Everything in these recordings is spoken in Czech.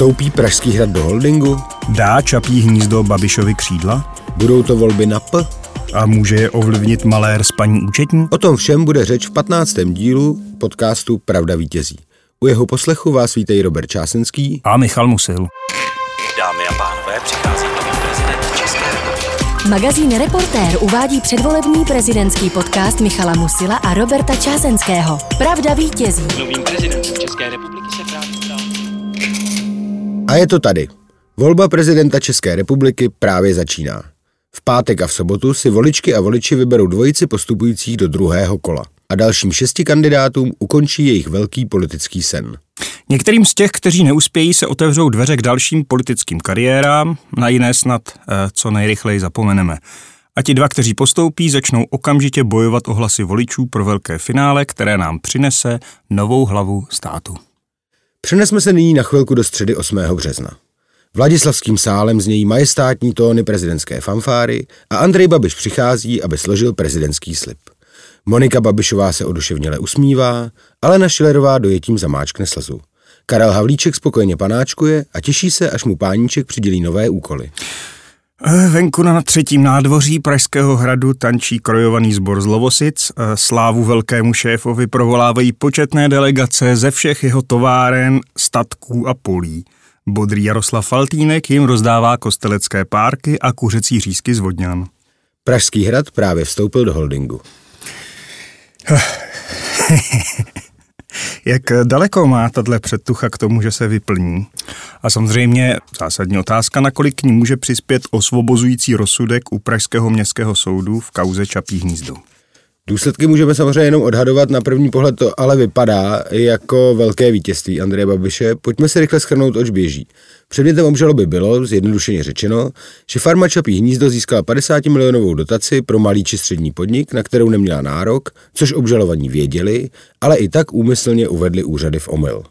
Vstoupí Pražský hrad do holdingu? Dá Čapí hnízdo Babišovi křídla? Budou to volby na P? A může je ovlivnit malér s paní účetní? O tom všem bude řeč v 15. dílu podcastu Pravda vítězí. U jeho poslechu vás vítejí Robert Čásenský a Michal Musil. Dámy a pánové, přichází nový prezident České republiky. Magazín Reportér uvádí předvolební prezidentský podcast Michala Musila a Roberta Čásenského. Pravda vítězí. Novým prezidentem České republiky se právě. A je to tady. Volba prezidenta České republiky právě začíná. V pátek a v sobotu si voličky a voliči vyberou dvojici postupujících do druhého kola. A dalším šesti kandidátům ukončí jejich velký politický sen. Některým z těch, kteří neuspějí, se otevřou dveře k dalším politickým kariérám, na jiné snad eh, co nejrychleji zapomeneme. A ti dva, kteří postoupí, začnou okamžitě bojovat o hlasy voličů pro velké finále, které nám přinese novou hlavu státu. Přenesme se nyní na chvilku do středy 8. března. Vladislavským sálem znějí majestátní tóny prezidentské fanfáry a Andrej Babiš přichází, aby složil prezidentský slib. Monika Babišová se oduševněle usmívá, Alena Šilerová dojetím zamáčkne slzu. Karel Havlíček spokojeně panáčkuje a těší se, až mu páníček přidělí nové úkoly. Eh, Venku na třetím nádvoří Pražského hradu tančí krojovaný sbor z Lovosic. Eh, Slávu velkému šéfovi provolávají početné delegace ze všech jeho továren, statků a polí. Bodrý Jaroslav Faltýnek jim rozdává kostelecké párky a kuřecí řízky z Vodňan. Pražský hrad právě vstoupil do holdingu. Jak daleko má tato předtucha k tomu, že se vyplní? A samozřejmě zásadní otázka, nakolik k ní může přispět osvobozující rozsudek u Pražského městského soudu v kauze Čapí hnízdo. Důsledky můžeme samozřejmě jenom odhadovat, na první pohled to ale vypadá jako velké vítězství Andreje Babiše. Pojďme si rychle schrnout, oč běží. Předmětem obžaloby bylo, zjednodušeně řečeno, že farma Čapí hnízdo získala 50 milionovou dotaci pro malý či střední podnik, na kterou neměla nárok, což obžalovaní věděli, ale i tak úmyslně uvedli úřady v omyl.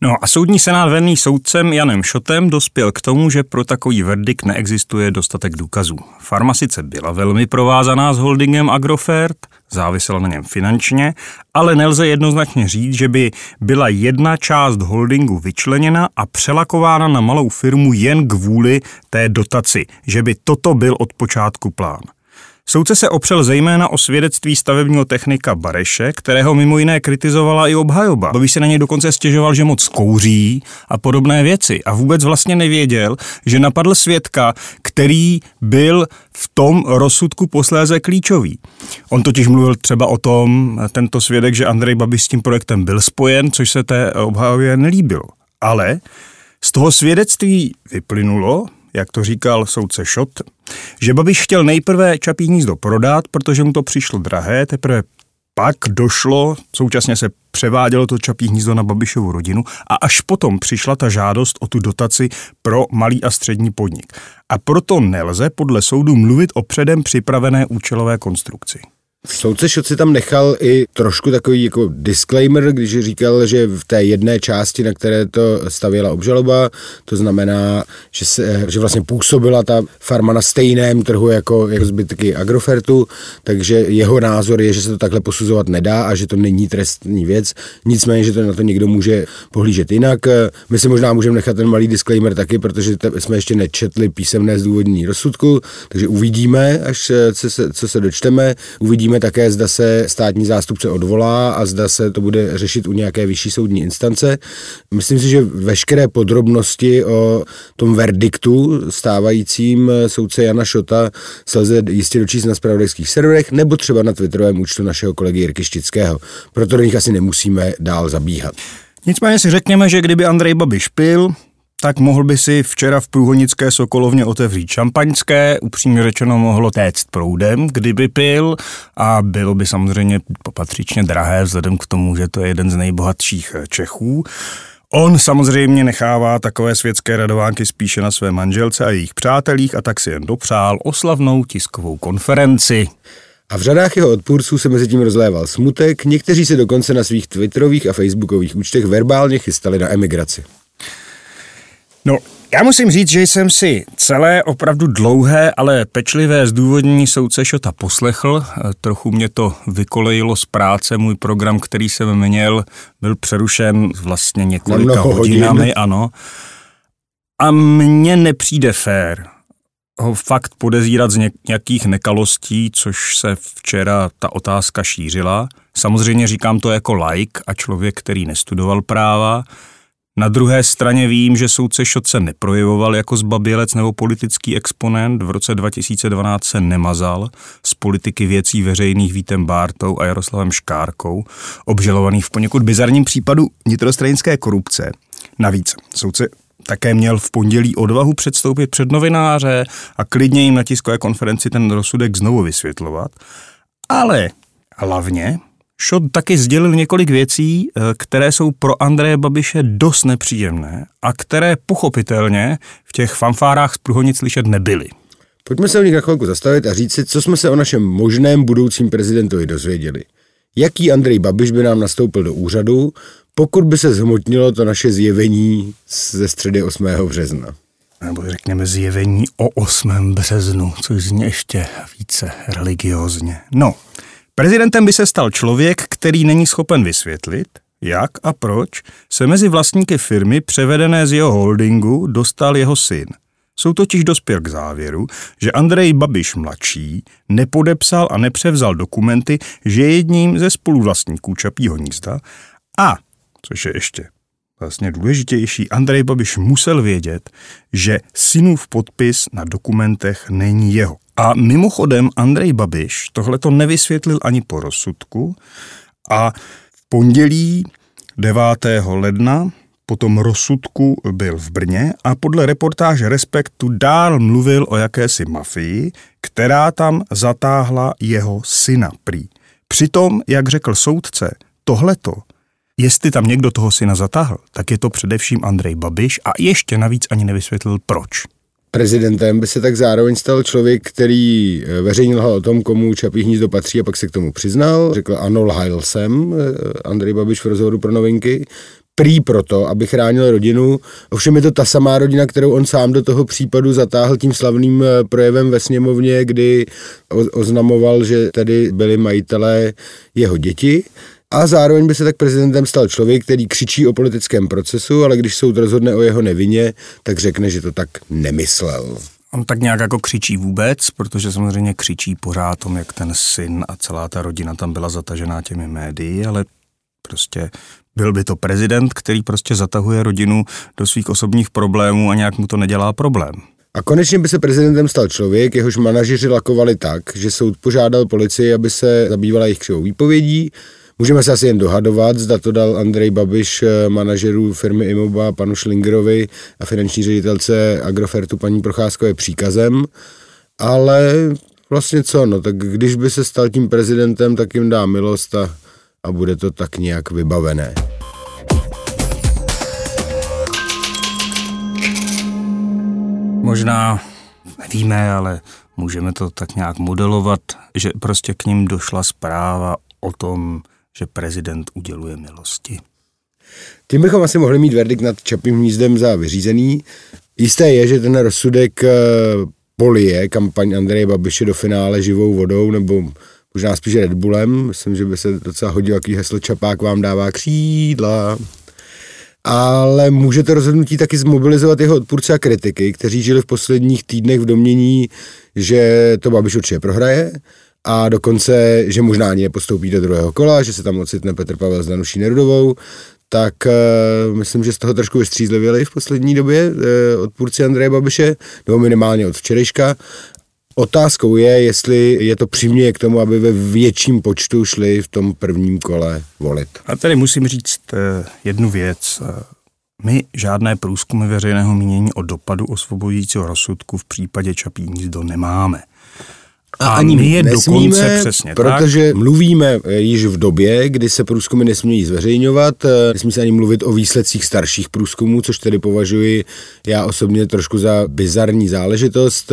No a soudní senát vedený soudcem Janem Šotem dospěl k tomu, že pro takový verdikt neexistuje dostatek důkazů. Farma sice byla velmi provázaná s holdingem Agrofert, závisela na něm finančně, ale nelze jednoznačně říct, že by byla jedna část holdingu vyčleněna a přelakována na malou firmu jen kvůli té dotaci, že by toto byl od počátku plán. Soudce se opřel zejména o svědectví stavebního technika Bareše, kterého mimo jiné kritizovala i obhajoba. Babiš se na něj dokonce stěžoval, že moc kouří a podobné věci a vůbec vlastně nevěděl, že napadl svědka, který byl v tom rozsudku posléze klíčový. On totiž mluvil třeba o tom, tento svědek, že Andrej Babiš s tím projektem byl spojen, což se té obhajově nelíbilo. Ale z toho svědectví vyplynulo, jak to říkal soudce Šot, že Babiš chtěl nejprve Čapí hnízdo prodat, protože mu to přišlo drahé, teprve pak došlo, současně se převádělo to Čapí hnízdo na Babišovu rodinu a až potom přišla ta žádost o tu dotaci pro malý a střední podnik. A proto nelze podle soudu mluvit o předem připravené účelové konstrukci. Soudce Šot si tam nechal i trošku takový jako disclaimer, když říkal, že v té jedné části, na které to stavěla obžaloba, to znamená, že, se, že vlastně působila ta farma na stejném trhu jako, jako zbytky Agrofertu, takže jeho názor je, že se to takhle posuzovat nedá a že to není trestní věc, nicméně, že to na to někdo může pohlížet jinak. My si možná můžeme nechat ten malý disclaimer taky, protože jsme ještě nečetli písemné zdůvodnění rozsudku, takže uvidíme, až co se, co se dočteme, uvidíme Uvidíme také, zda se státní zástupce odvolá a zda se to bude řešit u nějaké vyšší soudní instance. Myslím si, že veškeré podrobnosti o tom verdiktu stávajícím soudce Jana Šota se lze jistě dočíst na spravodajských serverech nebo třeba na twitterovém účtu našeho kolegy Jirky Štického. Proto do nich asi nemusíme dál zabíhat. Nicméně si řekněme, že kdyby Andrej Babiš pil, tak mohl by si včera v průhonické Sokolovně otevřít šampaňské, upřímně řečeno mohlo téct proudem, kdyby pil a bylo by samozřejmě patřičně drahé vzhledem k tomu, že to je jeden z nejbohatších Čechů. On samozřejmě nechává takové světské radovánky spíše na své manželce a jejich přátelích a tak si jen dopřál oslavnou tiskovou konferenci. A v řadách jeho odpůrců se mezi tím rozléval smutek, někteří se dokonce na svých twitterových a facebookových účtech verbálně chystali na emigraci. No, já musím říct, že jsem si celé opravdu dlouhé, ale pečlivé zdůvodnění soudce Šota poslechl. Trochu mě to vykolejilo z práce. Můj program, který jsem měl, byl přerušen vlastně několika hodinami, hodin. ano. A mně nepřijde fér ho fakt podezírat z nějakých nekalostí, což se včera ta otázka šířila. Samozřejmě říkám to jako like a člověk, který nestudoval práva. Na druhé straně vím, že soudce Šot se neprojevoval jako zbabělec nebo politický exponent. V roce 2012 se nemazal z politiky věcí veřejných Vítem Bártou a Jaroslavem Škárkou, obžalovaných v poněkud bizarním případu nitrostranické korupce. Navíc soudce také měl v pondělí odvahu předstoupit před novináře a klidně jim na tiskové konferenci ten rozsudek znovu vysvětlovat. Ale hlavně Šot taky sdělil několik věcí, eh, které jsou pro Andreje Babiše dost nepříjemné a které pochopitelně v těch fanfárách z Pruhonic slyšet nebyly. Pojďme se o nich na chvilku zastavit a říct si, co jsme se o našem možném budoucím prezidentovi dozvěděli. Jaký Andrej Babiš by nám nastoupil do úřadu, pokud by se zhmotnilo to naše zjevení ze středy 8. března. Nebo řekněme zjevení o 8. březnu, což zní ještě více religiózně. No, prezidentem by se stal člověk, který není schopen vysvětlit, jak a proč se mezi vlastníky firmy převedené z jeho holdingu dostal jeho syn. Jsou totiž dospěl k závěru, že Andrej Babiš mladší nepodepsal a nepřevzal dokumenty, že je jedním ze spoluvlastníků Čapího hnízda a což je ještě vlastně důležitější, Andrej Babiš musel vědět, že synův podpis na dokumentech není jeho. A mimochodem Andrej Babiš tohle to nevysvětlil ani po rozsudku a v pondělí 9. ledna po tom rozsudku byl v Brně a podle reportáže Respektu dál mluvil o jakési mafii, která tam zatáhla jeho syna prý. Přitom, jak řekl soudce, tohleto Jestli tam někdo toho syna zatáhl, tak je to především Andrej Babiš a ještě navíc ani nevysvětlil proč. Prezidentem by se tak zároveň stal člověk, který eh, veřejně lhal o tom, komu Čapí hnízdo patří a pak se k tomu přiznal. Řekl, ano, lhal jsem, eh, Andrej Babiš v rozhovoru pro novinky, prý proto, aby chránil rodinu. Ovšem je to ta samá rodina, kterou on sám do toho případu zatáhl tím slavným eh, projevem ve sněmovně, kdy oznamoval, že tady byli majitelé jeho děti. A zároveň by se tak prezidentem stal člověk, který křičí o politickém procesu, ale když soud rozhodne o jeho nevině, tak řekne, že to tak nemyslel. On tak nějak jako křičí vůbec, protože samozřejmě křičí pořád tom, jak ten syn a celá ta rodina tam byla zatažená těmi médii, ale prostě byl by to prezident, který prostě zatahuje rodinu do svých osobních problémů a nějak mu to nedělá problém. A konečně by se prezidentem stal člověk, jehož manažeři lakovali tak, že soud požádal policii, aby se zabývala jejich křivou výpovědí, Můžeme se asi jen dohadovat, zda to dal Andrej Babiš eh, manažerů firmy Imoba panu Šlingerovi a finanční ředitelce Agrofertu paní Procházkové příkazem, ale vlastně co, no tak když by se stal tím prezidentem, tak jim dá milost a, a bude to tak nějak vybavené. Možná nevíme, ale můžeme to tak nějak modelovat, že prostě k ním došla zpráva o tom, že prezident uděluje milosti. Tím bychom asi mohli mít verdikt nad Čapým hnízdem za vyřízený. Jisté je, že ten rozsudek eh, polije kampaň Andreje Babiše do finále živou vodou, nebo možná spíš Red Bullem. Myslím, že by se docela hodil, jaký heslo Čapák vám dává křídla. Ale může to rozhodnutí taky zmobilizovat jeho odpůrce a kritiky, kteří žili v posledních týdnech v domění, že to Babiš určitě prohraje a dokonce, že možná ani postoupí do druhého kola, že se tam ocitne Petr Pavel s Danuší Nerudovou, tak uh, myslím, že z toho trošku vystřízlivěli v poslední době uh, odpůrci Andreje Babiše, nebo minimálně od včerejška. Otázkou je, jestli je to přiměje k tomu, aby ve větším počtu šli v tom prvním kole volit. A tady musím říct uh, jednu věc. My žádné průzkumy veřejného mínění o dopadu osvobozujícího rozsudku v případě Čapí hnízdo nemáme. A, a ani my je nesmíme, dokonce přesně protože tak. mluvíme již v době, kdy se průzkumy nesmějí zveřejňovat, eh, nesmí se ani mluvit o výsledcích starších průzkumů, což tedy považuji já osobně trošku za bizarní záležitost.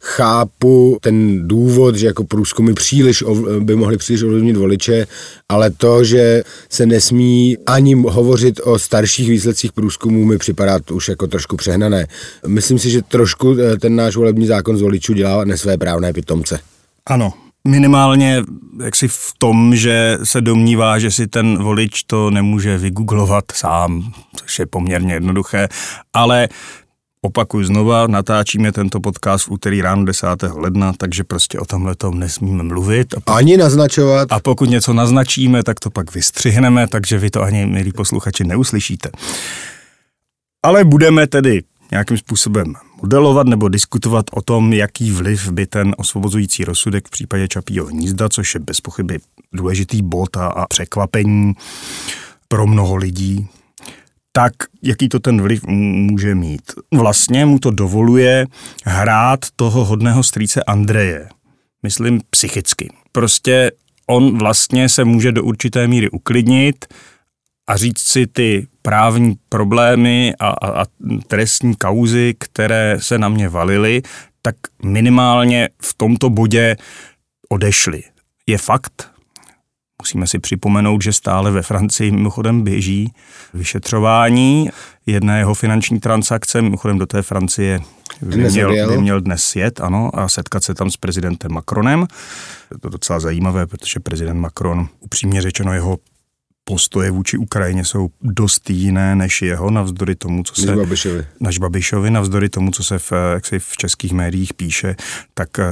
Chápu ten důvod, že jako průzkumy příliš by mohly příliš ovlivnit voliče, ale to, že se nesmí ani hovořit o starších výsledcích průzkumů, mi připadá už jako trošku přehnané. Myslím si, že trošku eh, ten náš volební zákon z voličů dělá nesvé právné pitomce. Ano, minimálně jaksi v tom, že se domnívá, že si ten volič to nemůže vygooglovat sám, což je poměrně jednoduché, ale Opakuju znova, natáčíme tento podcast v úterý ráno 10. ledna, takže prostě o tomhle tom nesmíme mluvit. A pokud, ani naznačovat. A pokud něco naznačíme, tak to pak vystřihneme, takže vy to ani, milí posluchači, neuslyšíte. Ale budeme tedy nějakým způsobem modelovat nebo diskutovat o tom, jaký vliv by ten osvobozující rozsudek v případě Čapího hnízda, což je bez pochyby důležitý bod a, a překvapení pro mnoho lidí, tak jaký to ten vliv může mít. Vlastně mu to dovoluje hrát toho hodného strýce Andreje. Myslím psychicky. Prostě on vlastně se může do určité míry uklidnit a říct si ty právní problémy a, a, a trestní kauzy, které se na mě valily, tak minimálně v tomto bodě odešly. Je fakt, Musíme si připomenout, že stále ve Francii mimochodem běží vyšetřování jedné jeho finanční transakce. Mimochodem do té Francie by měl, by měl dnes jet, ano, a setkat se tam s prezidentem Macronem. Je to docela zajímavé, protože prezident Macron, upřímně řečeno, jeho postoje vůči Ukrajině jsou dost jiné než jeho, navzdory tomu, co se... Babišovi. Naš Babišovi, navzdory tomu, co se v, jak se v českých médiích píše, tak eh,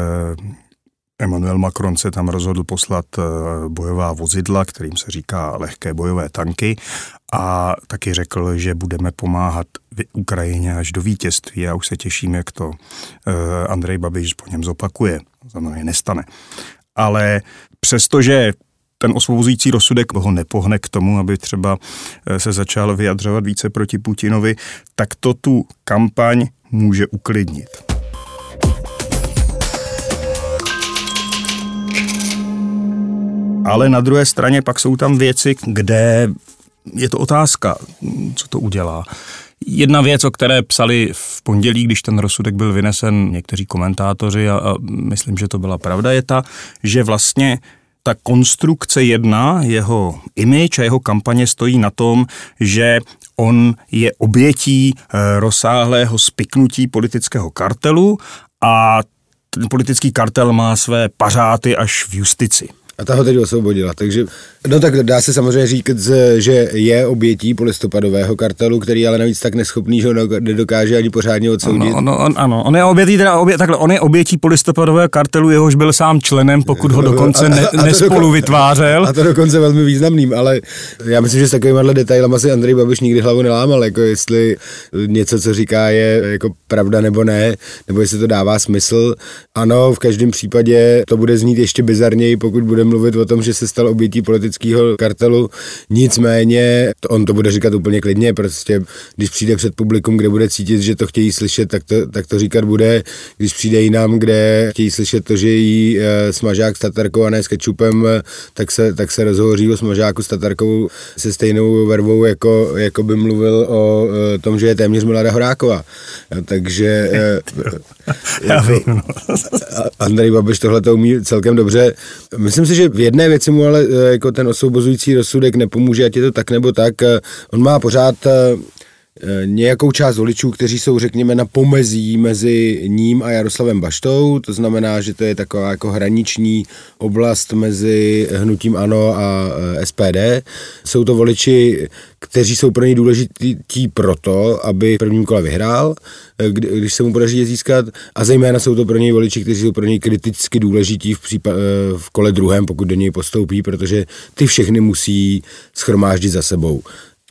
Emmanuel Macron se tam rozhodl poslat eh, bojová vozidla, kterým se říká lehké bojové tanky a taky řekl, že budeme pomáhat v Ukrajině až do vítězství. Já už se těším, jak to eh, Andrej Babiš po něm zopakuje. Znamená, nestane. Ale přestože ten osvobozující rozsudek ho nepohne k tomu, aby třeba eh, se začal vyjadřovat více proti Putinovi, tak to tu kampaň může uklidnit. Ale na druhé straně pak jsou tam věci, kde je to otázka, co to udělá. Jedna věc, o které psali v pondělí, když ten rozsudek byl vynesen někteří komentátoři a, a myslím, že to byla pravda, je ta, že vlastně ta konstrukce jedna, jeho image a jeho kampaně stojí na tom, že on je obětí eh, rozsáhlého spiknutí politického kartelu a ten politický kartel má své pařáty až v justici. A ta ho teď osvobodila, takže no tak dá se samozřejmě říkat, že je obětí polistopadového kartelu, který ale navíc tak neschopný, že ho nedokáže ani pořádně odsoudit. Ano, ano, on, ano. on je obětí, teda obě, takhle, on je obětí polistopadového kartelu, jehož byl sám členem, pokud ho dokonce ne, a, a nespolu vytvářel. A to dokonce velmi významným, ale já myslím, že s takovýmhle detailama si Andrej Babiš nikdy hlavu nelámal, jako jestli něco, co říká, je jako pravda nebo ne, nebo jestli to dává smysl. Ano, v každém případě to bude znít ještě bizarněji, pokud bude mluvit o tom, že se stal obětí politického kartelu. Nicméně, to, on to bude říkat úplně klidně, prostě když přijde před publikum, kde bude cítit, že to chtějí slyšet, tak to, tak to říkat bude. Když přijde jinam, kde chtějí slyšet to, že jí e, smažák s tatarkou a ne s kečupem, tak se, tak se rozhovoří o smažáku s tatarkou se stejnou vervou, jako, jako by mluvil o e, tom, že je téměř Milada Horáková. Takže e, Já vím, no. Andrej Babiš tohle to umí celkem dobře. Myslím si, že v jedné věci mu ale eh, jako ten osvobozující rozsudek nepomůže, ať je to tak nebo tak. Eh, on má pořád eh, nějakou část voličů, kteří jsou, řekněme, na pomezí mezi ním a Jaroslavem Baštou, to znamená, že to je taková jako hraniční oblast mezi hnutím ANO a SPD. Jsou to voliči, kteří jsou pro něj důležití proto, aby prvním kole vyhrál, když se mu podaří je získat, a zejména jsou to pro něj voliči, kteří jsou pro něj kriticky důležití v, případ, v kole druhém, pokud do něj postoupí, protože ty všechny musí schromáždit za sebou.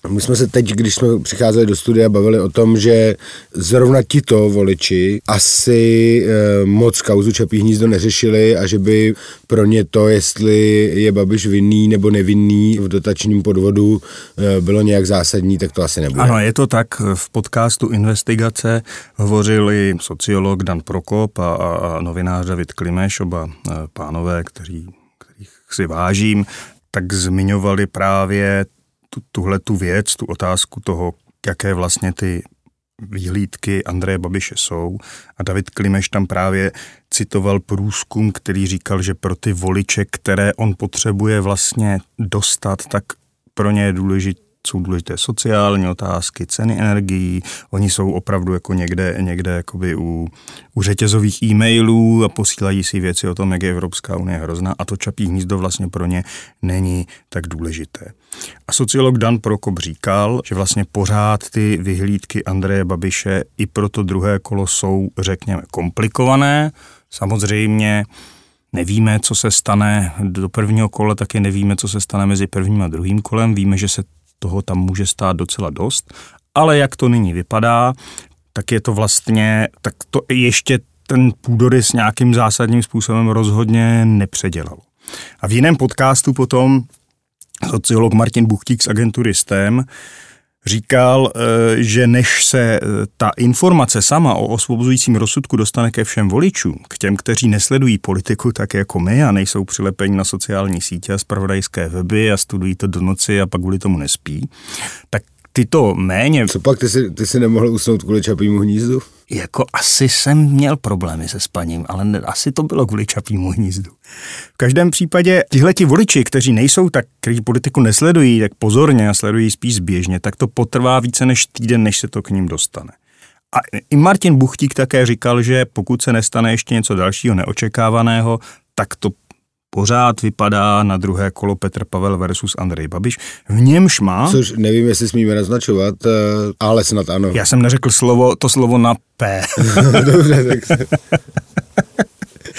My jsme se teď, když jsme přicházeli do studia, bavili o tom, že zrovna tito voliči asi e, moc kauzu Čapí hnízdo neřešili a že by pro ně to, jestli je Babiš vinný nebo nevinný v dotačním podvodu, e, bylo nějak zásadní, tak to asi nebude. Ano, je to tak. V podcastu Investigace hovořili sociolog Dan Prokop a, a, a novinář David Klimeš, oba e, pánové, který, kterých si vážím, tak zmiňovali právě tu, tuhle tu věc, tu otázku toho, jaké vlastně ty výhlídky Andreje Babiše jsou. A David Klimeš tam právě citoval průzkum, který říkal, že pro ty voliče, které on potřebuje vlastně dostat, tak pro ně je důležitý jsou důležité sociální otázky, ceny energií, oni jsou opravdu jako někde, někde jakoby u, u řetězových e-mailů a posílají si věci o tom, jak je Evropská unie hrozná a to čapí hnízdo vlastně pro ně není tak důležité. A sociolog Dan Prokop říkal, že vlastně pořád ty vyhlídky Andreje Babiše i pro to druhé kolo jsou, řekněme, komplikované. Samozřejmě nevíme, co se stane do prvního kola, taky nevíme, co se stane mezi prvním a druhým kolem. Víme, že se toho tam může stát docela dost, ale jak to nyní vypadá, tak je to vlastně, tak to ještě ten půdorys nějakým zásadním způsobem rozhodně nepředělal. A v jiném podcastu potom sociolog Martin Buchtík z agentury STEM říkal, eh, že než se eh, ta informace sama o osvobozujícím rozsudku dostane ke všem voličům, k těm, kteří nesledují politiku tak jako my a nejsou přilepeni na sociální sítě a spravodajské weby a studují to do noci a pak kvůli tomu nespí, tak tyto méně... Co pak, ty jsi, ty jsi nemohl usnout kvůli čapímu hnízdu? Jako asi jsem měl problémy se spaním, ale ne, asi to bylo kvůli čapímu hnízdu. V každém případě tihleti voliči, kteří nejsou tak, kteří politiku nesledují tak pozorně a sledují spíš běžně, tak to potrvá více než týden, než se to k ním dostane. A i Martin Buchtík také říkal, že pokud se nestane ještě něco dalšího neočekávaného, tak to pořád vypadá na druhé kolo Petr Pavel versus Andrej Babiš. V němž má... Což nevím, jestli smíme naznačovat, eh, ale snad ano. Já jsem neřekl slovo, to slovo na P. Dobře, tak se...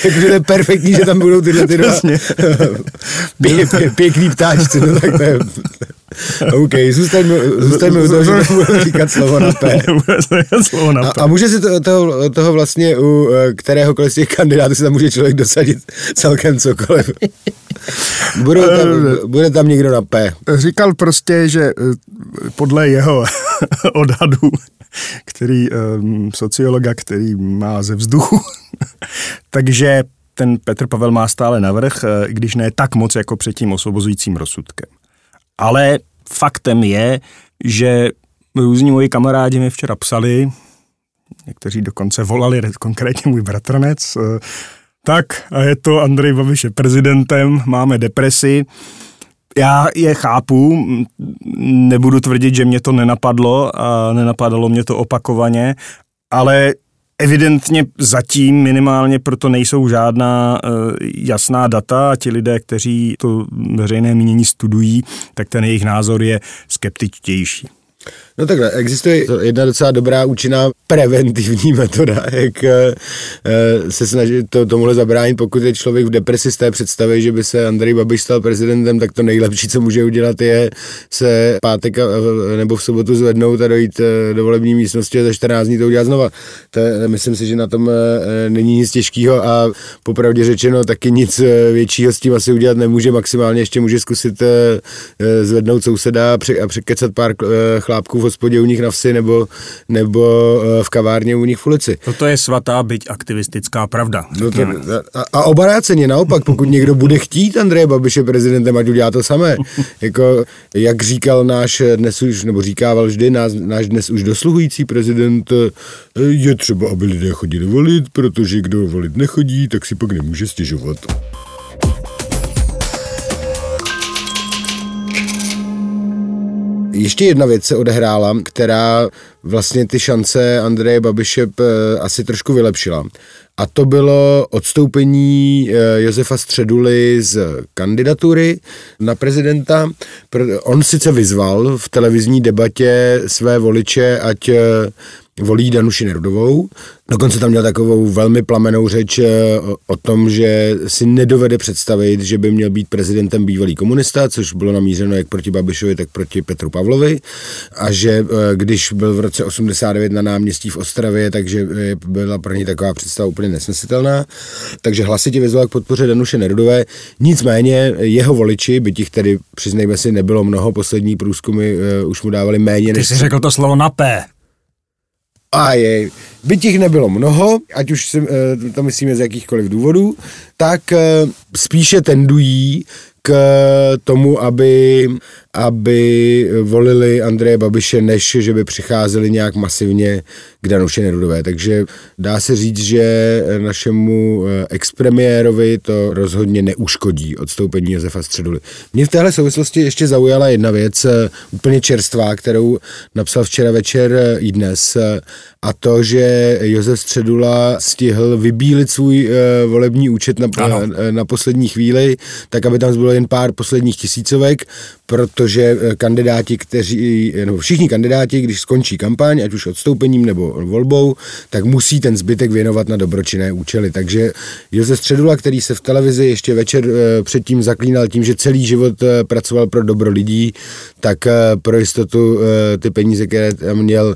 Takže to je perfektní, že tam budou tyhle ty dva pě, pě, pěkný ptáčci, no tak to je... OK, zůstaňme, zůstaňme u toho, že nebudeme říkat slovo na P. slovo na P. A, a může si to, toho, toho vlastně u eh, kteréhokoliv z těch kandidátů si tam může člověk dosadit celkem cokoliv. Bude tam, bude tam někdo na P. Říkal prostě, že eh, podle jeho odhadu který, um, sociologa, který má ze vzduchu. Takže ten Petr Pavel má stále navrh, eh, když ne tak moc jako před tím osvobozujícím rozsudkem. Ale faktem je, že různí moji kamarádi mi včera psali, někteří dokonce volali, konkrétně můj bratranec, eh, tak a je to Andrej Babiš je prezidentem, máme depresi, já je chápu, nebudu tvrdit, že mě to nenapadlo a nenapadalo mě to opakovaně, ale evidentně zatím minimálně proto nejsou žádná uh, jasná data a ti lidé, kteří to veřejné mínění studují, tak ten jejich názor je skeptičtější. No takhle, existuje jedna docela dobrá účinná preventivní metoda, jak eh, se snažit to, tomuhle zabránit. Pokud je člověk v depresi z té představy, že by se Andrej Babiš stal prezidentem, tak to nejlepší, co může udělat, je se pátek nebo v sobotu zvednout a dojít eh, do volební místnosti a za 14 dní to udělat znova. To myslím si, že na tom eh, není nic těžkého a popravdě řečeno taky nic většího s tím asi udělat nemůže. Maximálně ještě může zkusit zvednout souseda a překecat pár chlápků hospodě u nich na vsi nebo, nebo eh, v kavárně u nich v ulici. Toto je svatá, byť aktivistická pravda. No to, a, a obráceně naopak, pokud někdo bude chtít Andreje Babiše prezidentem, ať udělá to samé. jako, jak říkal náš dnes už, nebo říkával vždy náš, náš dnes už dosluhující prezident, eh, je třeba, aby lidé chodili volit, protože kdo volit nechodí, tak si pak nemůže stěžovat. Ještě jedna věc se odehrála, která vlastně ty šance Andreje Babiše eh, asi trošku vylepšila. A to bylo odstoupení eh, Josefa Středuly z kandidatury na prezidenta. On sice vyzval v televizní debatě své voliče, ať eh, volí Danuši Nerudovou. Dokonce tam měl takovou velmi plamenou řeč eh, o tom, že si nedovede představit, že by měl být prezidentem bývalý komunista, což bylo namířeno jak proti Babišovi, tak proti Petru Pavlovi. A že eh, když byl v roce 89 na náměstí v Ostravě, takže eh, byla pro něj taková představa úplně nesmyslitelná. Takže hlasitě vyzval k podpoře Danuše Nerudové. Nicméně jeho voliči, by těch tedy, přiznejme si, nebylo mnoho, poslední průzkumy už mu dávali méně. Ty než... jsi řekl to slovo na P a jej, by těch nebylo mnoho, ať už si, eh, to myslíme z jakýchkoliv důvodů, tak eh, spíše tendují k tomu, aby, aby volili Andreje Babiše, než že by přicházeli nějak masivně k Danuše Nerudové. Takže dá se říct, že našemu eh, expremiérovi to rozhodně neuškodí odstoupení Josefa Středuly. Mě v téhle souvislosti ještě zaujala jedna věc, eh, úplně čerstvá, kterou napsal včera večer eh, i dnes, a to, že Josef Středula stihl vybílit svůj volební účet na, na, na poslední chvíli, tak aby tam zbylo jen pár posledních tisícovek, protože kandidáti, kteří, nebo všichni kandidáti, když skončí kampaň, ať už odstoupením nebo volbou, tak musí ten zbytek věnovat na dobročinné účely. Takže Josef Středula, který se v televizi ještě večer eh, předtím zaklínal tím, že celý život eh, pracoval pro dobro lidí, tak eh, pro jistotu ty peníze, které tam měl,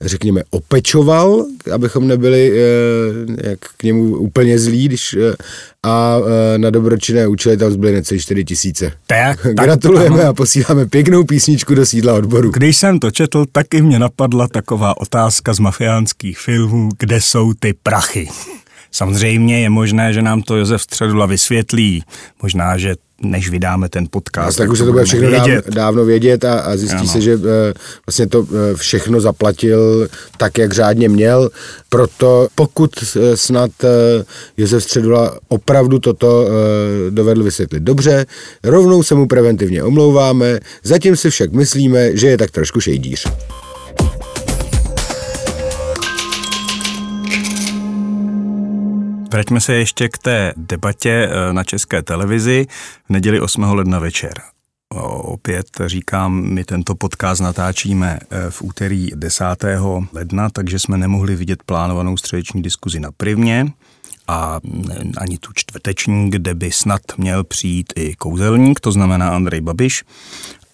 řekněme, opečoval, abychom nebyli eh, jak k němu úplně zlí, když eh, a eh, na dobročinné účely tam zbyly necelé 4 tisíce. Tak, Gratulujeme tak, a posíláme pěknou písničku do sídla odboru. Když jsem to četl, taky mě napadla taková otázka z mafiánských filmů, kde jsou ty prachy. Samozřejmě je možné, že nám to Josef Středula vysvětlí. Možná, že než vydáme ten podcast. No, tak už se to bude všechno vědět. Dávno, dávno vědět a, a zjistí ano. se, že e, vlastně to e, všechno zaplatil tak, jak řádně měl. Proto pokud e, snad e, Josef Středula opravdu toto e, dovedl vysvětlit dobře, rovnou se mu preventivně omlouváme, zatím si však myslíme, že je tak trošku šejdíř. Vraťme se ještě k té debatě eh, na české televizi v neděli 8. ledna večer. Opět říkám, my tento podcast natáčíme eh, v úterý 10. ledna, takže jsme nemohli vidět plánovanou středeční diskuzi na Privně a ani tu čtvrteční, kde by snad měl přijít i kouzelník, to znamená Andrej Babiš,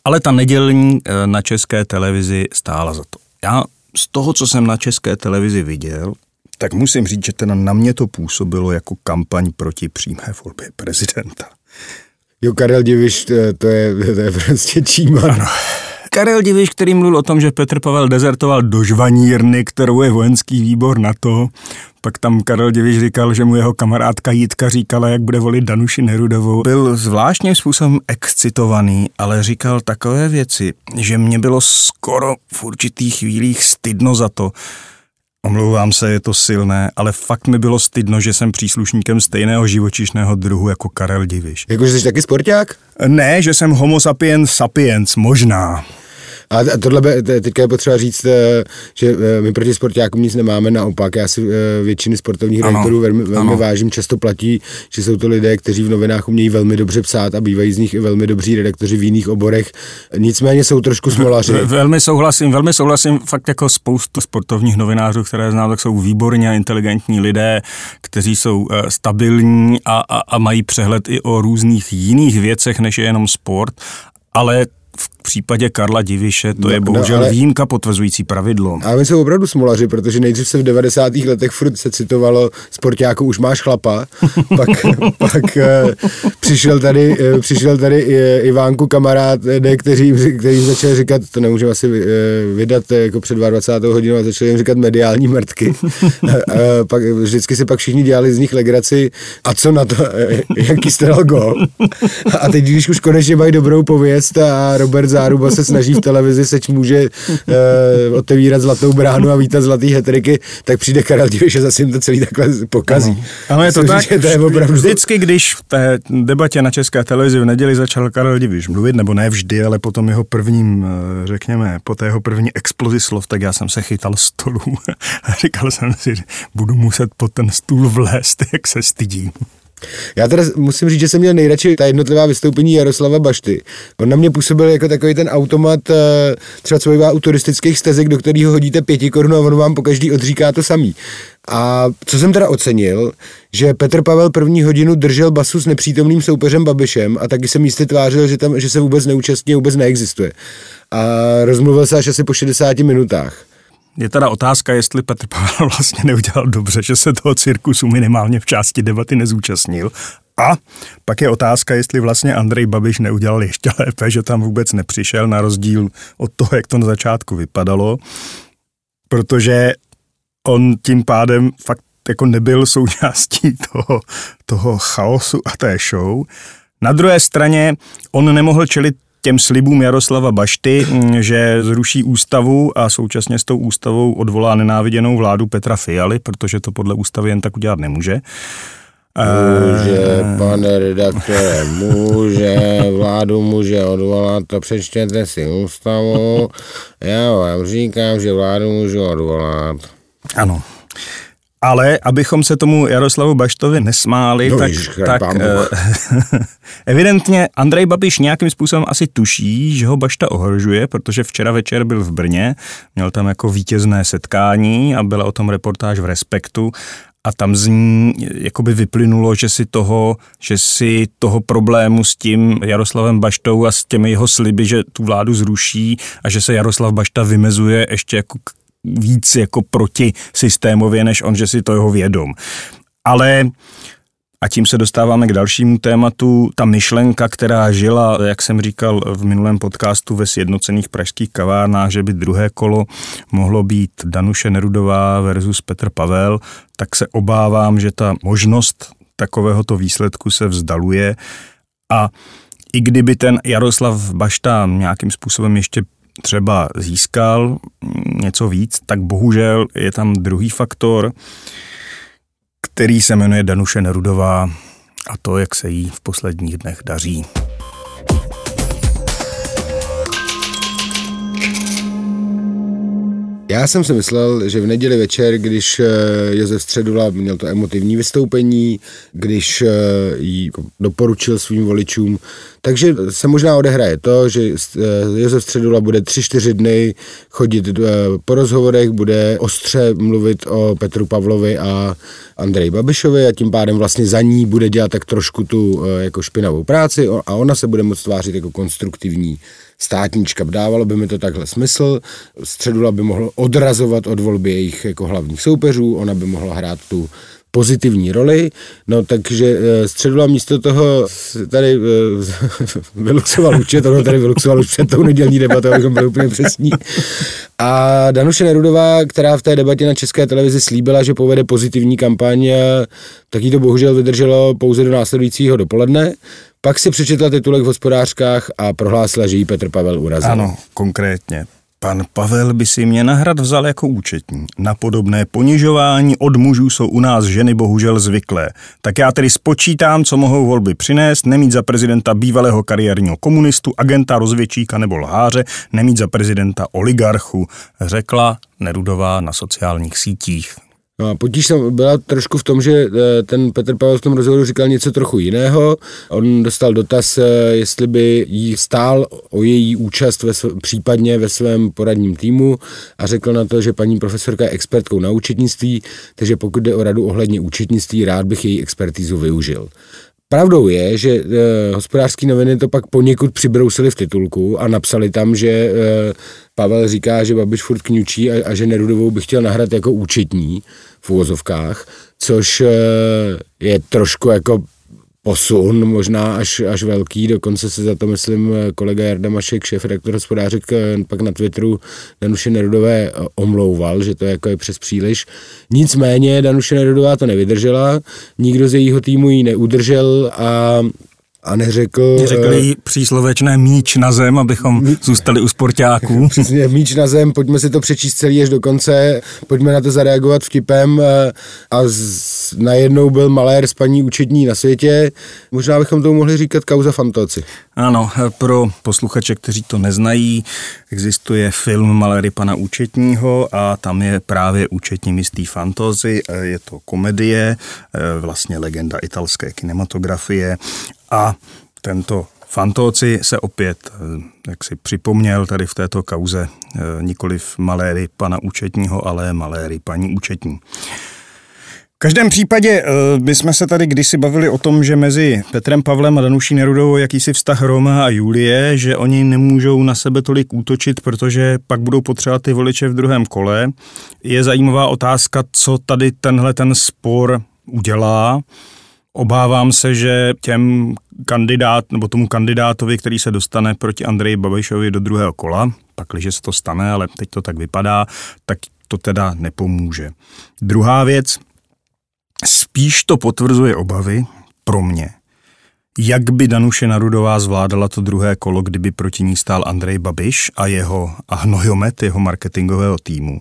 ale ta nedělní eh, na české televizi stála za to. Já z toho, co jsem na české televizi viděl, tak musím říct, že teda na mě to působilo jako kampaň proti přímé volbě prezidenta. Jo, Karel Diviš, to, to, je, to je prostě číma. Ano. Karel Diviš, který mluvil o tom, že Petr Pavel dezertoval do žvanírny, kterou je vojenský výbor na to. Pak tam Karel Diviš říkal, že mu jeho kamarádka Jitka říkala, jak bude volit Danuši Nerudovou. Byl zvláštním způsobem excitovaný, ale říkal takové věci, že mě bylo skoro v určitých chvílích stydno za to, Omlouvám se, je to silné, ale fakt mi bylo stydno, že jsem příslušníkem stejného živočišného druhu jako Karel Diviš. Jakože jsi taky sporták? Ne, že jsem homo sapiens sapiens, možná. A tohle by, teďka je potřeba říct, eh, že eh, my proti sportákům nic nemáme, naopak, já si eh, většiny sportovních redaktorů velmi, velmi vážím, často platí, že jsou to lidé, kteří v novinách umějí velmi dobře psát a bývají z nich i velmi dobří redaktoři v jiných oborech, nicméně jsou trošku smolaři. Velmi souhlasím, velmi souhlasím, fakt jako spoustu sportovních novinářů, které znám, tak jsou výborně a inteligentní lidé, kteří jsou stabilní a, a, a mají přehled i o různých jiných věcech, než je jenom sport, ale v případě Karla Diviše to no, je no, bohužel no, ale... výjimka potvrzující pravidlo. A my jsou opravdu smolaři, protože nejdřív se v 90. letech furt se citovalo sportáku už máš chlapa, pak, pak uh, přišel tady, uh, přišel tady uh, Ivánku kamarád, ne, kteří, kteří začali říkat, to nemůžeme asi vydat jako před 22. hodinou a začali jim říkat mediální mrtky. uh, pak, vždycky si pak všichni dělali z nich legraci a co na to, jaký strel gol. A teď, když už konečně mají dobrou pověst a Robert Záruba se snaží v televizi, seč může uh, otevírat zlatou bránu a vítat zlatý hetriky, tak přijde Karel Diviš a zase jim to celý takhle pokazí. Ano, je to Myslím, tak, to je opravdu... vždycky, když v té debatě na české televizi v neděli začal Karel Diviš mluvit, nebo ne vždy, ale potom jeho prvním, eh, řekněme, po té jeho první explozi slov, tak já jsem se chytal stolu a říkal jsem si, budu muset pod ten stůl vlézt, jak se stydím. Já teda musím říct, že jsem měl nejradši ta jednotlivá vystoupení Jaroslava Bašty. On na mě působil jako takový ten automat, eh, třeba co u turistických stezek, do kterého hodíte pěti korun a on vám po každý odříká to samý. A co jsem teda ocenil, že Petr Pavel první hodinu držel basu s nepřítomným soupeřem Babišem a taky se místy tvářil, že, tam, že se vůbec neúčastní, vůbec neexistuje. A rozmluvil se až asi po 60 minutách. Je teda otázka, jestli Petr Pavel vlastně neudělal dobře, že se toho cirkusu minimálně v části debaty nezúčastnil. A pak je otázka, jestli vlastně Andrej Babiš neudělal ještě lépe, že tam vůbec nepřišel, na rozdíl od toho, jak to na začátku vypadalo, protože on tím pádem fakt jako nebyl součástí toho, toho chaosu a té show. Na druhé straně on nemohl čelit těm slibům Jaroslava Bašty, mm, že zruší ústavu a současně s tou ústavou odvolá nenáviděnou vládu Petra Fialy, protože to podle ústavy jen tak udělat nemůže. Může, pane redaktore, může, vládu může odvolat, to přečtěte si ústavu. Já vám říkám, že vládu můžu odvolat. Ano. Ale abychom se tomu Jaroslavu Baštovi nesmáli, No tak, již, tak eh, evidentně Andrej Babiš nějakým způsobem asi tuší, že ho Bašta ohrožuje, protože včera večer byl v Brně, měl tam jako vítězné setkání a byla o tom reportáž v Respektu a tam z ní jakoby vyplynulo, že si toho, že si toho problému s tím Jaroslavem Baštou a s těmi jeho sliby, že tu vládu zruší a že se Jaroslav Bašta vymezuje ještě jako k- víc jako proti systémově, než on, že si to jeho vědom. Ale a tím se dostáváme k dalšímu tématu. Ta myšlenka, která žila, jak jsem říkal v minulém podcastu ve sjednocených pražských kavárnách, že by druhé kolo mohlo být Danuše Nerudová versus Petr Pavel, tak se obávám, že ta možnost takovéhoto výsledku se vzdaluje a i kdyby ten Jaroslav Bašta nějakým způsobem ještě třeba získal mm, něco víc, tak bohužel je tam druhý faktor, který se jmenuje Danuše Nerudová a to, jak se jí v posledních dnech daří. Já jsem si myslel, že v neděli večer, když eh, Josef Středula měl to emotivní vystoupení, když eh, jí jako doporučil svým voličům, takže se možná odehraje to, že eh, Josef Středula bude tři, čtyři dny chodit po rozhovorech, bude ostře mluvit o Petru Pavlovi a Andreji Babišovi a tím pádem vlastně za ní bude dělat tak trošku tu jako špinavou práci a ona se bude moct tvářit jako konstruktivní státníčka. Dávalo by mi to takhle smysl. Středula by mohl odrazovat od volby jejich jako hlavních soupeřů, ona by mohla hrát tu pozitivní roli, no takže eh, Středula místo toho tady eh, vyluxoval účet, ono tady vyluxoval před tou nedělní debatou, abychom byli úplně přesní. A Danuše Nerudová, která v té debatě na české televizi slíbila, že povede pozitivní kampaň, eh, tak jí to bohužel vydrželo pouze do následujícího dopoledne. Pak si přečetla titulek v hospodářkách a prohlásila, že jí Petr Pavel urazil. Ano, konkrétně. Pan Pavel by si mě na hrad vzal jako účetní. Na podobné ponižování od mužů jsou u nás ženy bohužel zvyklé. Tak já tedy spočítám, co mohou volby přinést, nemít za prezidenta bývalého kariérního komunistu, agenta, rozvědčíka nebo lháře, nemít za prezidenta oligarchu, řekla Nerudová na sociálních sítích. No potíž byla trošku v tom, že eh, ten Petr Pavel v tom rozhovoru říkal něco trochu jiného. On dostal dotaz, eh, jestli by jí stál o její účast ve sv- případně ve svém poradním týmu a řekl na to, že paní profesorka je expertkou na účetnictví, takže pokud jde o radu ohledně účetnictví, rád bych její expertízu využil. Pravdou je, že e, hospodářské noviny to pak poněkud přibrousili v titulku a napsali tam, že e, Pavel říká, že Babiš furt kňučí a, a že Nerudovou by chtěl nahrát jako účetní v úvozovkách, což e, je trošku jako posun, možná až, až velký, dokonce se za to, myslím, kolega Jarda Mašek, šéf redaktor hospodářek, eh, pak na Twitteru Danuše Nerudové eh, omlouval, že to jako je přes příliš. Nicméně Danuše Nerudová to nevydržela, nikdo z jejího týmu ji neudržel a a neřekl... Řekl eh, jí příslovečné míč na zem, abychom zůstali u sportáků. Přesně, míč na zem, pojďme si to přečíst celý až do konce, pojďme na to zareagovat vtipem eh, a z, najednou byl malér s paní účetní na světě. Možná bychom tomu mohli říkat kauza Fantoci. Ano, pro posluchače, kteří to neznají, existuje film Malery pana účetního a tam je právě účetní mistý fantozy, je to komedie, vlastně legenda italské kinematografie a tento Fantoci se opět, jak si připomněl tady v této kauze, nikoliv maléry pana účetního, ale maléry paní účetní. Každém případě bychom se tady kdysi bavili o tom, že mezi Petrem Pavlem a Danuší Nerudovou jakýsi vztah Roma a Julie, že oni nemůžou na sebe tolik útočit, protože pak budou potřebovat ty voliče v druhém kole. Je zajímavá otázka, co tady tenhle ten spor udělá. Obávám se, že těm kandidát, nebo tomu kandidátovi, který se dostane proti Andreji Babišovi do druhého kola, pakliže se to stane, ale teď to tak vypadá, tak to teda nepomůže. Druhá věc, spíš to potvrzuje obavy pro mě, Jak by Danuše Narudová zvládala to druhé kolo, kdyby proti ní stál Andrej Babiš a jeho a hnojomet jeho marketingového týmu?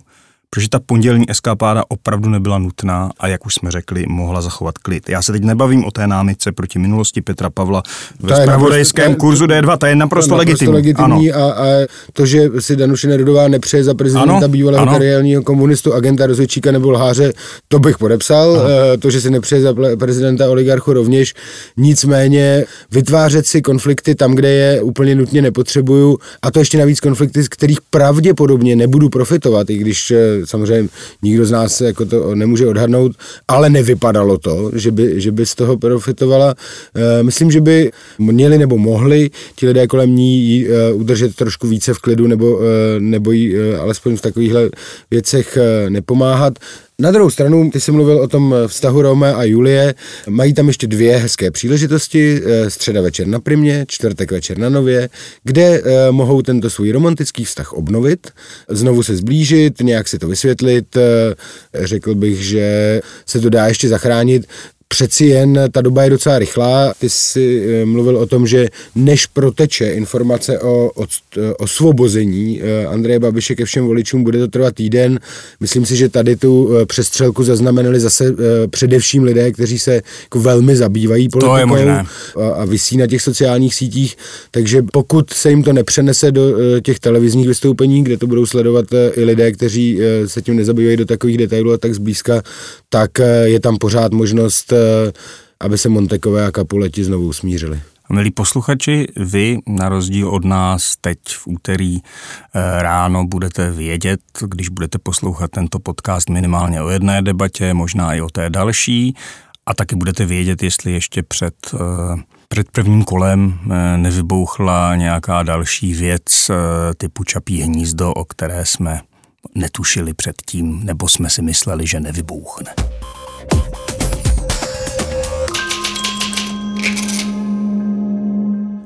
Protože ta pondělní eskapáda opravdu nebyla nutná a jak už jsme řekli, mohla zachovat klid. Já se teď nebavím o té námitce proti minulosti Petra Pavla ve spravodajském kurzu D2, to je naprosto, to je naprosto legitimní. legitimní a, a, to, že si Danuše Nerudová nepřeje za prezidenta ano, bývalého ano. kariérního komunistu, agenta rozhodčíka nebo lháře, to bych podepsal. Ano. Eh, to, že si nepřeje za prezidenta oligarchu rovněž. Nicméně vytvářet si konflikty tam, kde je úplně nutně nepotřebuju a to ještě navíc konflikty, z kterých pravděpodobně nebudu profitovat, i když eh, samozřejmě nikdo z nás jako to nemůže odhadnout, ale nevypadalo to, že by, že by z toho profitovala. Eh, myslím, že by měli nebo mohli ti lidé kolem ní eh, udržet trošku více v klidu nebo, eh, nebo jí alespoň v takovýchhle věcech nepomáhat. Na druhou stranu, ty jsi mluvil o tom vztahu Rome a Julie. Mají tam ještě dvě hezké příležitosti. Eh, středa večer na Primě, čtvrtek večer na Nově, kde eh, mohou tento svůj romantický vztah obnovit, znovu se zblížit, nějak si to vysvětlit. Eh, řekl bych, že se to dá ještě zachránit přeci jen ta doba je docela rychlá. Ty jsi eh, mluvil o tom, že než proteče informace o, o osvobození eh, Andreje Babiše ke všem voličům, bude to trvat týden. Myslím si, že tady tu eh, přestřelku zaznamenali zase především lidé, kteří se jako velmi zabývají politikou a, a vysí na těch sociálních sítích. Takže pokud se jim to nepřenese do těch televizních vystoupení, kde to budou sledovat i lidé, kteří se tím nezabývají do takových detailů a tak zblízka, tak je tam pořád možnost Eh, aby se Montekové a Kapuleti znovu usmířili. Milí posluchači, vy na rozdíl od nás teď v úterý eh, ráno budete vědět, když budete poslouchat tento podcast minimálně o jedné debatě, možná i o té další a taky budete vědět, jestli ještě před, eh, před prvním kolem nevybouchla nějaká další věc typu čapí hnízdo, o které jsme netušili předtím, nebo jsme si mysleli, že nevybouchne.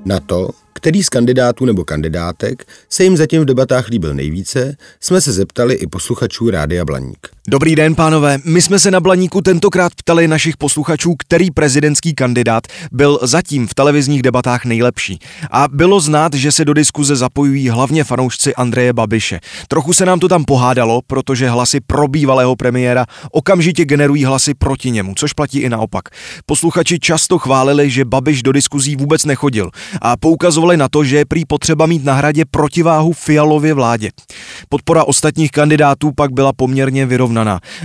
Na to, který z kandidátů nebo kandidátek se jim zatím v debatách líbil nejvíce, jsme se zeptali i posluchačů Rádia Blaník. Dobrý den, pánové. My jsme se na Blaníku tentokrát ptali našich posluchačů, který prezidentský kandidát byl zatím v televizních debatách nejlepší. A bylo znát, že se do diskuze zapojují hlavně fanoušci Andreje Babiše. Trochu se nám to tam pohádalo, protože hlasy pro bývalého premiéra okamžitě generují hlasy proti němu, což platí i naopak. Posluchači často chválili, že Babiš do diskuzí vůbec nechodil a poukazovali na to, že je prý potřeba mít na hradě protiváhu Fialově vládě. Podpora ostatních kandidátů pak byla poměrně vyrovnaná.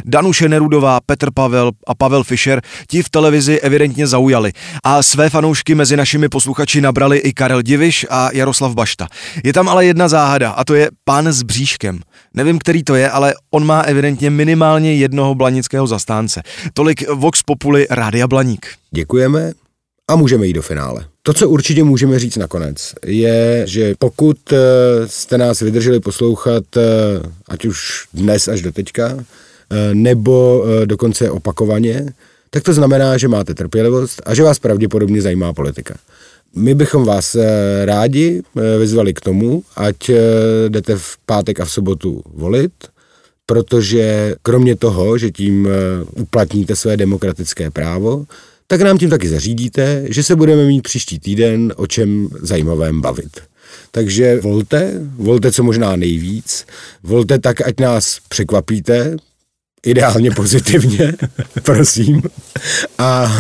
Danuše Nerudová, Petr Pavel a Pavel Fischer ti v televizi evidentně zaujali a své fanoušky mezi našimi posluchači nabrali i Karel Diviš a Jaroslav Bašta. Je tam ale jedna záhada a to je pán s bříškem. Nevím, který to je, ale on má evidentně minimálně jednoho blanického zastánce. Tolik Vox Populi Rádia Blaník. Děkujeme a můžeme jít do finále. To, co určitě můžeme říct nakonec, je, že pokud eh, jste nás vydrželi poslouchat, eh, ať už dnes až do teďka, nebo dokonce opakovaně, tak to znamená, že máte trpělivost a že vás pravděpodobně zajímá politika. My bychom vás rádi vyzvali k tomu, ať jdete v pátek a v sobotu volit, protože kromě toho, že tím uplatníte své demokratické právo, tak nám tím taky zařídíte, že se budeme mít příští týden o čem zajímavém bavit. Takže volte, volte co možná nejvíc, volte tak, ať nás překvapíte, ideálně pozitivně, prosím. A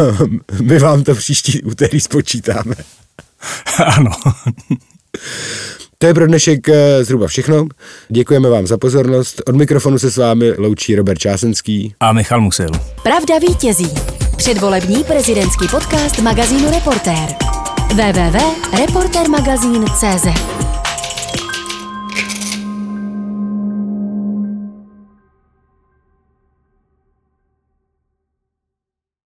my vám to příští úterý spočítáme. Ano. To je pro dnešek eh, zhruba všechno. Děkujeme vám za pozornost. Od mikrofonu se s vámi loučí Robert Čásenský a Michal Musil. Pravda vítězí. Předvolební prezidentský podcast magazínu Reportér. www.reportermagazín.cz